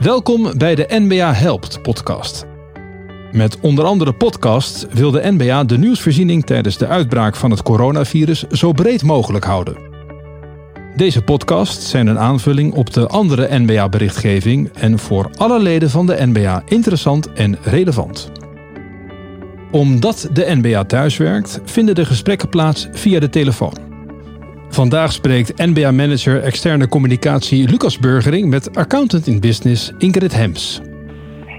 Welkom bij de NBA Helpt podcast. Met onder andere podcasts wil de NBA de nieuwsvoorziening tijdens de uitbraak van het coronavirus zo breed mogelijk houden. Deze podcasts zijn een aanvulling op de andere NBA-berichtgeving en voor alle leden van de NBA interessant en relevant. Omdat de NBA thuiswerkt, vinden de gesprekken plaats via de telefoon. Vandaag spreekt NBA-manager externe communicatie Lucas Burgering met accountant in business Ingrid Hems.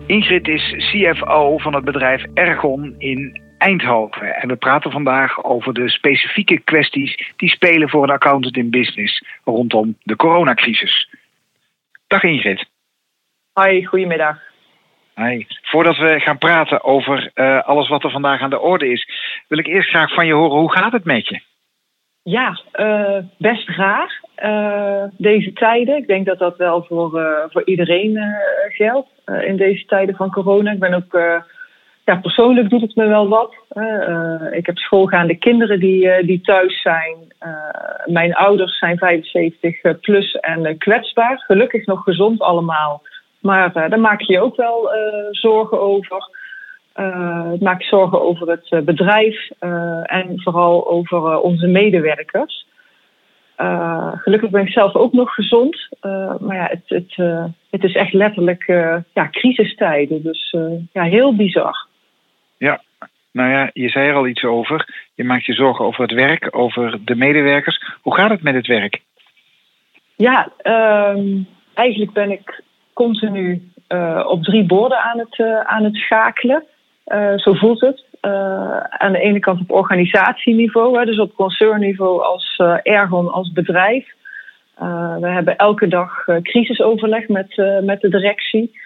Ingrid is CFO van het bedrijf Ergon in Eindhoven. En we praten vandaag over de specifieke kwesties die spelen voor een accountant in business rondom de coronacrisis. Dag Ingrid. Hoi, goedemiddag. Hi. Voordat we gaan praten over uh, alles wat er vandaag aan de orde is, wil ik eerst graag van je horen hoe gaat het met je? Ja, uh, best graag. Uh, deze tijden. Ik denk dat dat wel voor, uh, voor iedereen geldt in deze tijden van corona. Ik ben ook, ja, persoonlijk doet het me wel wat. ik heb schoolgaande kinderen die, die thuis zijn. mijn ouders zijn 75 plus en kwetsbaar. Gelukkig nog gezond allemaal. Maar daar maak je ook wel zorgen over. Uh, ik maak zorgen over het uh, bedrijf uh, en vooral over onze medewerkers. gelukkig ben ik zelf ook nog gezond. maar ja, het, het, het is echt letterlijk ja, crisistijden. Dus ja, heel bizar. Ja, nou ja, je zei er al iets over. Je maakt je zorgen over het werk, over de medewerkers. Hoe gaat het met het werk? Ja, ehm, eigenlijk ben ik continu op drie borden aan het, aan het schakelen. Uh, zo voelt het. Uh, aan de ene kant op organisatieniveau, hè, dus op concernniveau als uh, Ergon, als bedrijf. we hebben elke dag crisisoverleg met, met de directie.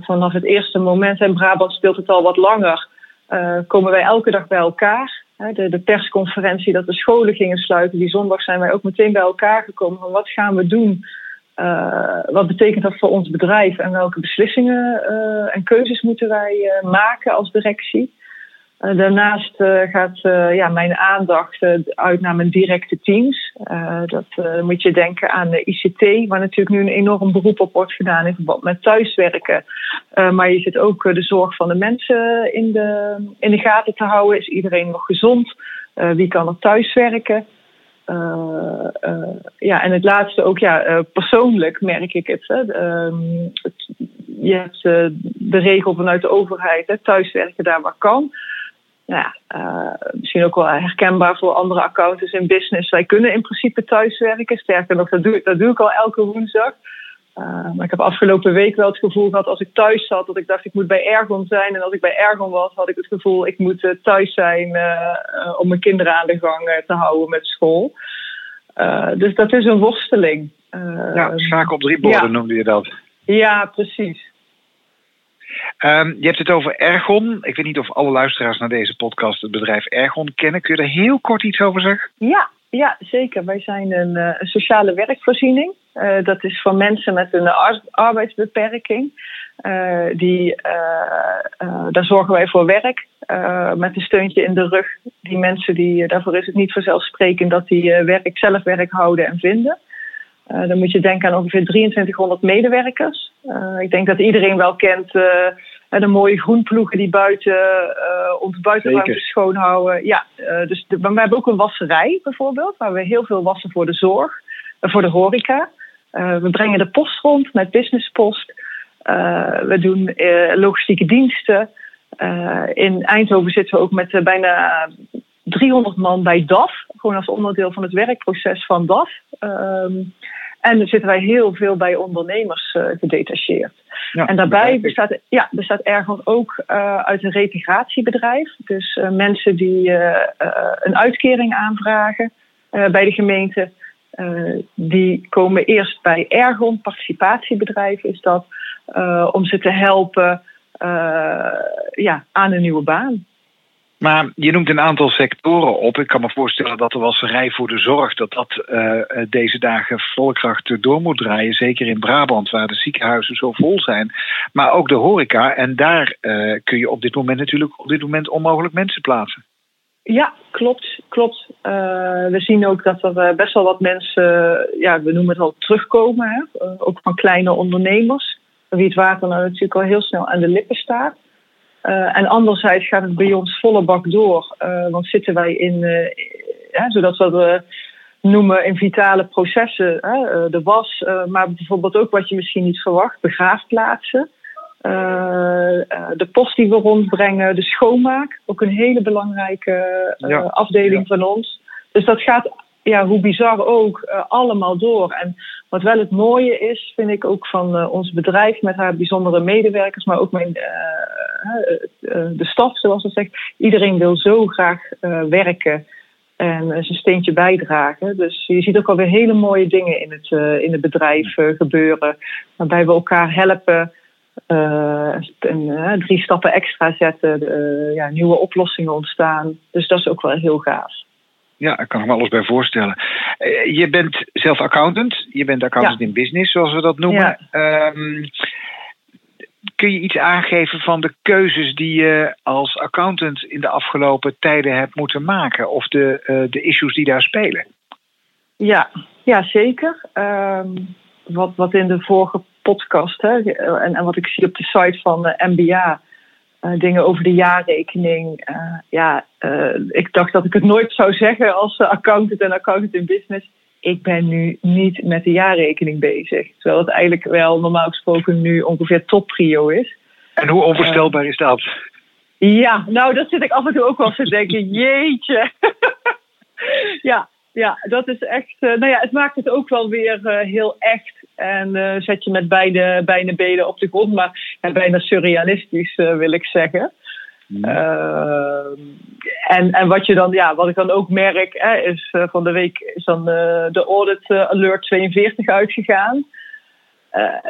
vanaf het eerste moment, in Brabant speelt het al wat langer, komen wij elke dag bij elkaar. De, de, persconferentie dat de scholen gingen sluiten, die zondag zijn wij ook meteen bij elkaar gekomen van wat gaan we doen uh, wat betekent dat voor ons bedrijf en welke beslissingen uh, en keuzes moeten wij uh, maken als directie? daarnaast gaat ja, mijn aandacht uit naar mijn directe teams. dat moet je denken aan de ICT, waar natuurlijk nu een enorm beroep op wordt gedaan in verband met thuiswerken. maar je zit ook de zorg van de mensen in de, in de gaten te houden. Is iedereen nog gezond? wie kan er thuiswerken? Uh, uh, ja, en het laatste ook, ja, uh, persoonlijk merk ik het. Hè. Um, het je hebt de regel vanuit de overheid, hè, thuiswerken daar waar kan. Nou ja, misschien ook wel herkenbaar voor andere accountants in business. Wij kunnen in principe thuiswerken. Sterker nog, dat doe, dat doe ik al elke woensdag. Uh, maar ik heb afgelopen week wel het gevoel gehad als ik thuis zat, dat ik dacht ik moet bij Ergon zijn. En als ik bij Ergon was, had ik het gevoel ik moet uh, thuis zijn uh, om mijn kinderen aan de gang te houden met school. dus dat is een worsteling. ja, schakel op drie borden ja. noemde je dat. Ja, precies. Um, je hebt het over Ergon. Ik weet niet of alle luisteraars naar deze podcast het bedrijf Ergon kennen. Kun je er heel kort iets over zeggen? Ja, ja zeker. Wij zijn een, een sociale werkvoorziening. Uh, dat is voor mensen met een arbeidsbeperking. Uh, die, daar zorgen wij voor werk. met een steuntje in de rug. Die mensen, die, daarvoor is het niet vanzelfsprekend dat die werk, zelf werk houden en vinden. dan moet je denken aan ongeveer 2300 medewerkers. ik denk dat iedereen wel kent de mooie groenploegen die buiten onze buitenruimte schoonhouden. Ja, dus de, we hebben ook een wasserij bijvoorbeeld, waar we heel veel wassen voor de zorg, voor de horeca. Uh, we brengen de post rond met businesspost. Uh, we doen uh, logistieke diensten. in Eindhoven zitten we ook met bijna 300 man bij DAF. Gewoon als onderdeel van het werkproces van DAF. En zitten wij heel veel bij ondernemers gedetacheerd. Ja, en daarbij bestaat, ja, bestaat Ergon ook uit een repatriatiebedrijf. Dus mensen die een uitkering aanvragen bij de gemeente die komen eerst bij Ergon, participatiebedrijf is dat, om ze te helpen ja, aan een nieuwe baan. Maar je noemt een aantal sectoren op. Ik kan me voorstellen dat de wasserij voor de zorg, dat dat deze dagen volkracht door moet draaien. Zeker in Brabant, waar de ziekenhuizen zo vol zijn. Maar ook de horeca. En daar kun je op dit moment natuurlijk op dit moment onmogelijk mensen plaatsen. Ja, klopt. klopt. We zien ook dat er best wel wat mensen, ja, we noemen het al terugkomen, hè? Ook van kleine ondernemers. wie het water nou natuurlijk al heel snel aan de lippen staat. En anderzijds gaat het bij ons volle bak door. want zitten wij in, zodat we noemen in vitale processen, de was, maar bijvoorbeeld ook wat je misschien niet verwacht, begraafplaatsen. Uh, de post die we rondbrengen, de schoonmaak, ook een hele belangrijke uh, afdeling van ons. Dus dat gaat, ja, hoe bizar ook, uh, allemaal door. En wat wel het mooie is, vind ik ook van ons bedrijf met haar bijzondere medewerkers, maar ook mijn, de staf, zoals ze zegt. Iedereen wil zo graag werken en zijn steentje bijdragen. Dus je ziet ook alweer hele mooie dingen in het, in het bedrijf gebeuren, waarbij we elkaar helpen. Uh, drie stappen extra zetten, uh, ja, nieuwe oplossingen ontstaan. Dus dat is ook wel heel gaaf. Ja, ik kan me alles bij voorstellen. je bent zelf accountant. Je bent accountant in business, zoals we dat noemen. Ja. Um, kun je iets aangeven van de keuzes die je als accountant in de afgelopen tijden hebt moeten maken? Of de, de issues die daar spelen? Ja, ja zeker. Um, wat, wat in de vorige podcast hè, en, en wat ik zie op de site van de MBA, uh, dingen over de jaarrekening. Ja, ik dacht dat ik het nooit zou zeggen als accountant en accountant in business. Ik ben nu niet met de jaarrekening bezig. Terwijl het eigenlijk wel normaal gesproken nu ongeveer top prio is. En hoe onvoorstelbaar is dat? Ja, nou dat zit ik af en toe ook wel te denken. Jeetje. ja, ja, dat is echt. Uh, nou ja, het maakt het ook wel weer uh, heel echt. En uh, zet je met beide, beide benen op de grond. Maar bijna surrealistisch, wil ik zeggen. Mm. en, en wat, je dan, ja, wat ik dan ook merk, hè, is van de week is dan de audit alert 42 uitgegaan.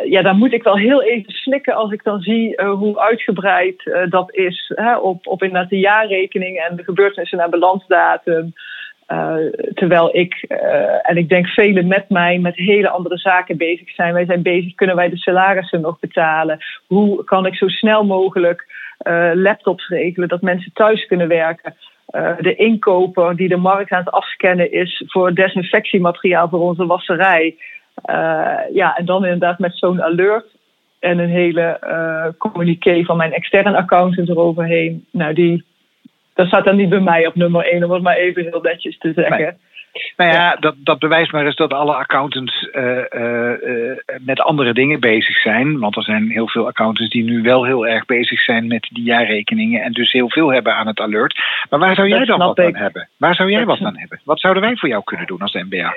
ja, daar moet ik wel heel even slikken als ik dan zie hoe uitgebreid dat is. Hè, op, op inderdaad de jaarrekening en de gebeurtenissen naar balansdatum. Terwijl ik, en ik denk velen met mij, met hele andere zaken bezig zijn. Wij zijn bezig, kunnen wij de salarissen nog betalen? Hoe kan ik zo snel mogelijk laptops regelen, dat mensen thuis kunnen werken? de inkoper die de markt aan het afscannen is voor desinfectiemateriaal voor onze wasserij. ja, en dan inderdaad met zo'n alert en een hele communiqué van mijn externe accountant eroverheen. Nou, die dat staat dan niet bij mij op nummer 1, om het maar even heel netjes te zeggen. Nou ja, dat, dat bewijst maar eens dat alle accountants uh, uh, met andere dingen bezig zijn. Want er zijn heel veel accountants die nu wel heel erg bezig zijn met die jaarrekeningen. En dus heel veel hebben aan het alert. Maar waar zou jij dan wat ik. aan hebben? Waar zou jij wat aan hebben? Wat zouden wij voor jou kunnen doen als MBA?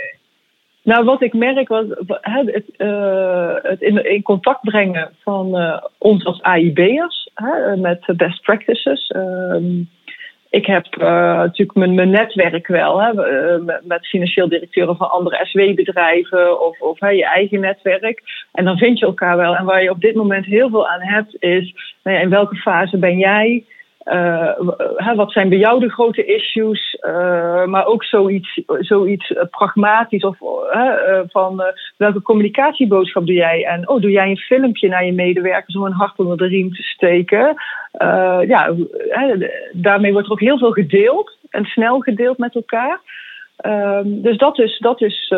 Nou, wat ik merk was het, het in, in, contact brengen van ons als AIB'ers met best practices. Ehm, ik heb uh, natuurlijk mijn, mijn, netwerk wel, hè, eh, met financieel directeuren van andere SW-bedrijven of, of hè, je eigen netwerk. En dan vind je elkaar wel. En waar je op dit moment heel veel aan hebt, is nou ja, in welke fase ben jij? Uh, wat zijn bij jou de grote issues? Uh, maar ook zoiets, zoiets pragmatisch of van welke communicatieboodschap doe jij? En oh, doe jij een filmpje naar je medewerkers om een hart onder de riem te steken? ja, daarmee wordt er ook heel veel gedeeld en snel gedeeld met elkaar. Um, dus dat is, dat is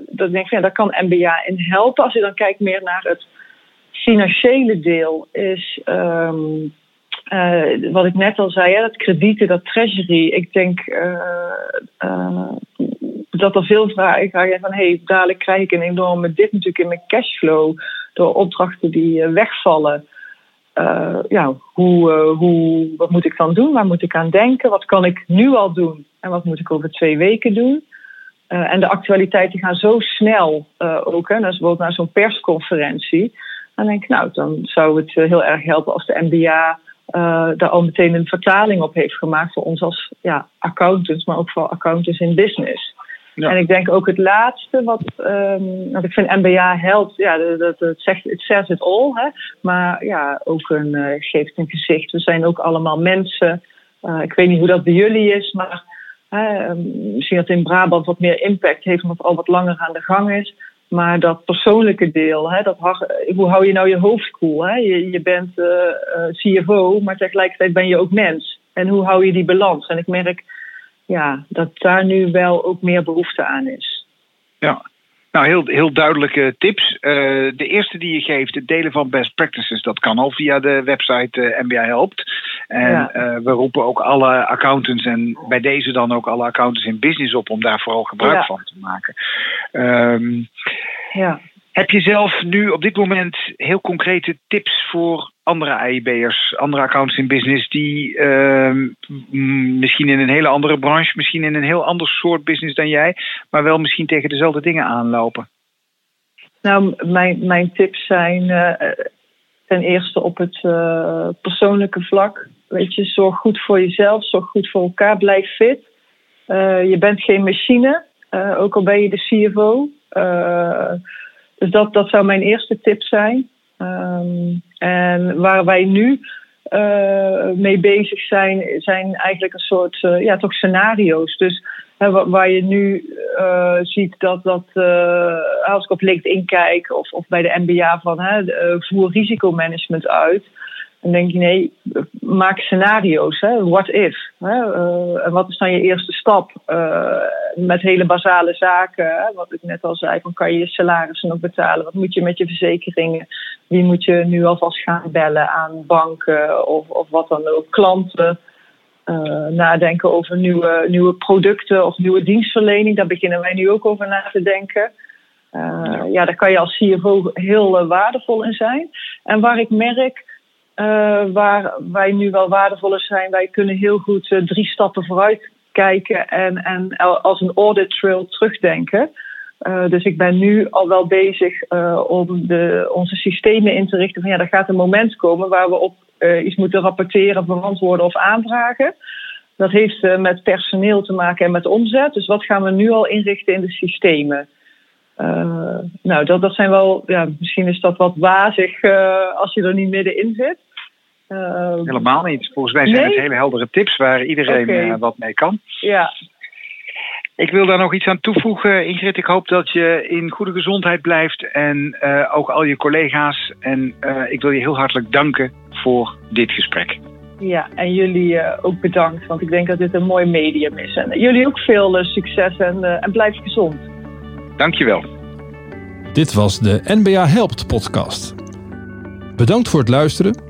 dat denk ik, ja, daar kan MBA in helpen. Als je dan kijkt meer naar het financiële deel, is. Um, uh, wat ik net al zei, hè, dat kredieten, dat treasury. Ik denk uh, uh, dat er veel vragen krijgen van... hey, dadelijk krijg ik een enorme dip natuurlijk in mijn cashflow... door opdrachten die wegvallen. ja, hoe, hoe, wat moet ik dan doen? Waar moet ik aan denken? Wat kan ik nu al doen? En wat moet ik over twee weken doen? en de actualiteiten gaan zo snel ook. Hè, bijvoorbeeld naar zo'n persconferentie. Dan denk ik, nou, dan zou het heel erg helpen als de MBA uh, daar al meteen een vertaling op heeft gemaakt voor ons als ja, accountants, maar ook voor accountants in business. Ja. En ik denk ook het laatste, wat, um, wat ik vind MBA helpt, ja, dat, dat, zegt, het says it all, hè, maar ja, ook een, uh, geeft een gezicht. We zijn ook allemaal mensen. Uh, ik weet niet hoe dat bij jullie is, maar um, misschien dat in Brabant wat meer impact heeft, omdat het al wat langer aan de gang is. Maar dat persoonlijke deel, hè, dat, hoe hou je nou je hoofd koel? Je, je bent uh, uh, CFO, maar tegelijkertijd ben je ook mens. En hoe hou je die balans? En ik merk ja, dat daar nu wel ook meer behoefte aan is. Ja, Nou, heel, heel duidelijke tips. Uh, de eerste die je geeft, het delen van best practices, dat kan al via de website uh, MBA Helpt. En ja. uh, we roepen ook alle accountants en bij deze dan ook alle accountants in business op om daar vooral gebruik ja. van te maken. Um, ja. Heb je zelf nu op dit moment heel concrete tips voor andere AIB'ers, andere accountants in business, die uh, misschien in een hele andere branche, misschien in een heel ander soort business dan jij, maar wel misschien tegen dezelfde dingen aanlopen? Nou, mijn, mijn tips zijn uh, ten eerste op het uh, persoonlijke vlak. Weet je, zorg goed voor jezelf, zorg goed voor elkaar, blijf fit. je bent geen machine, ook al ben je de CFO. Dus dat, dat zou mijn eerste tip zijn. Um, en waar wij nu uh, mee bezig zijn, zijn eigenlijk een soort uh, ja, toch scenario's. Dus hè, waar je nu uh, ziet dat, dat als ik op LinkedIn kijk of, of bij de MBA van hè, voer risicomanagement uit. Dan denk je, nee, maak scenario's. Hè? What if? Hè? En wat is dan je eerste stap? Met hele basale zaken. Wat ik net al zei, van kan je je salarissen nog betalen? Wat moet je met je verzekeringen? Wie moet je nu alvast gaan bellen aan banken of, of wat dan ook? Klanten. Uh, nadenken over nieuwe, nieuwe producten of nieuwe dienstverlening. Daar beginnen wij nu ook over na te denken. Uh, ja, daar kan je als CFO heel uh, waardevol in zijn. En waar ik merk waar wij nu wel waardevoller zijn. Wij kunnen heel goed drie stappen vooruit kijken en, en als een audit trail terugdenken. Uh, dus ik ben nu al wel bezig om de, onze systemen in te richten. Van ja, er gaat een moment komen waar we op iets moeten rapporteren, verantwoorden of aanvragen. Dat heeft met personeel te maken en met omzet. Dus wat gaan we nu al inrichten in de systemen? Nou, dat, dat zijn wel, ja, misschien is dat wat wazig als je er niet middenin zit. Uh, Helemaal niet. Volgens mij zijn nee? het hele heldere tips waar iedereen okay. wat mee kan. Ja. Ik wil daar nog iets aan toevoegen, Ingrid. Ik hoop dat je in goede gezondheid blijft en ook al je collega's. En ik wil je heel hartelijk danken voor dit gesprek. Ja, en jullie ook bedankt, want ik denk dat dit een mooi medium is. En jullie ook veel succes en, en blijf gezond. Dankjewel. Dit was de NBA Helpt podcast. Bedankt voor het luisteren.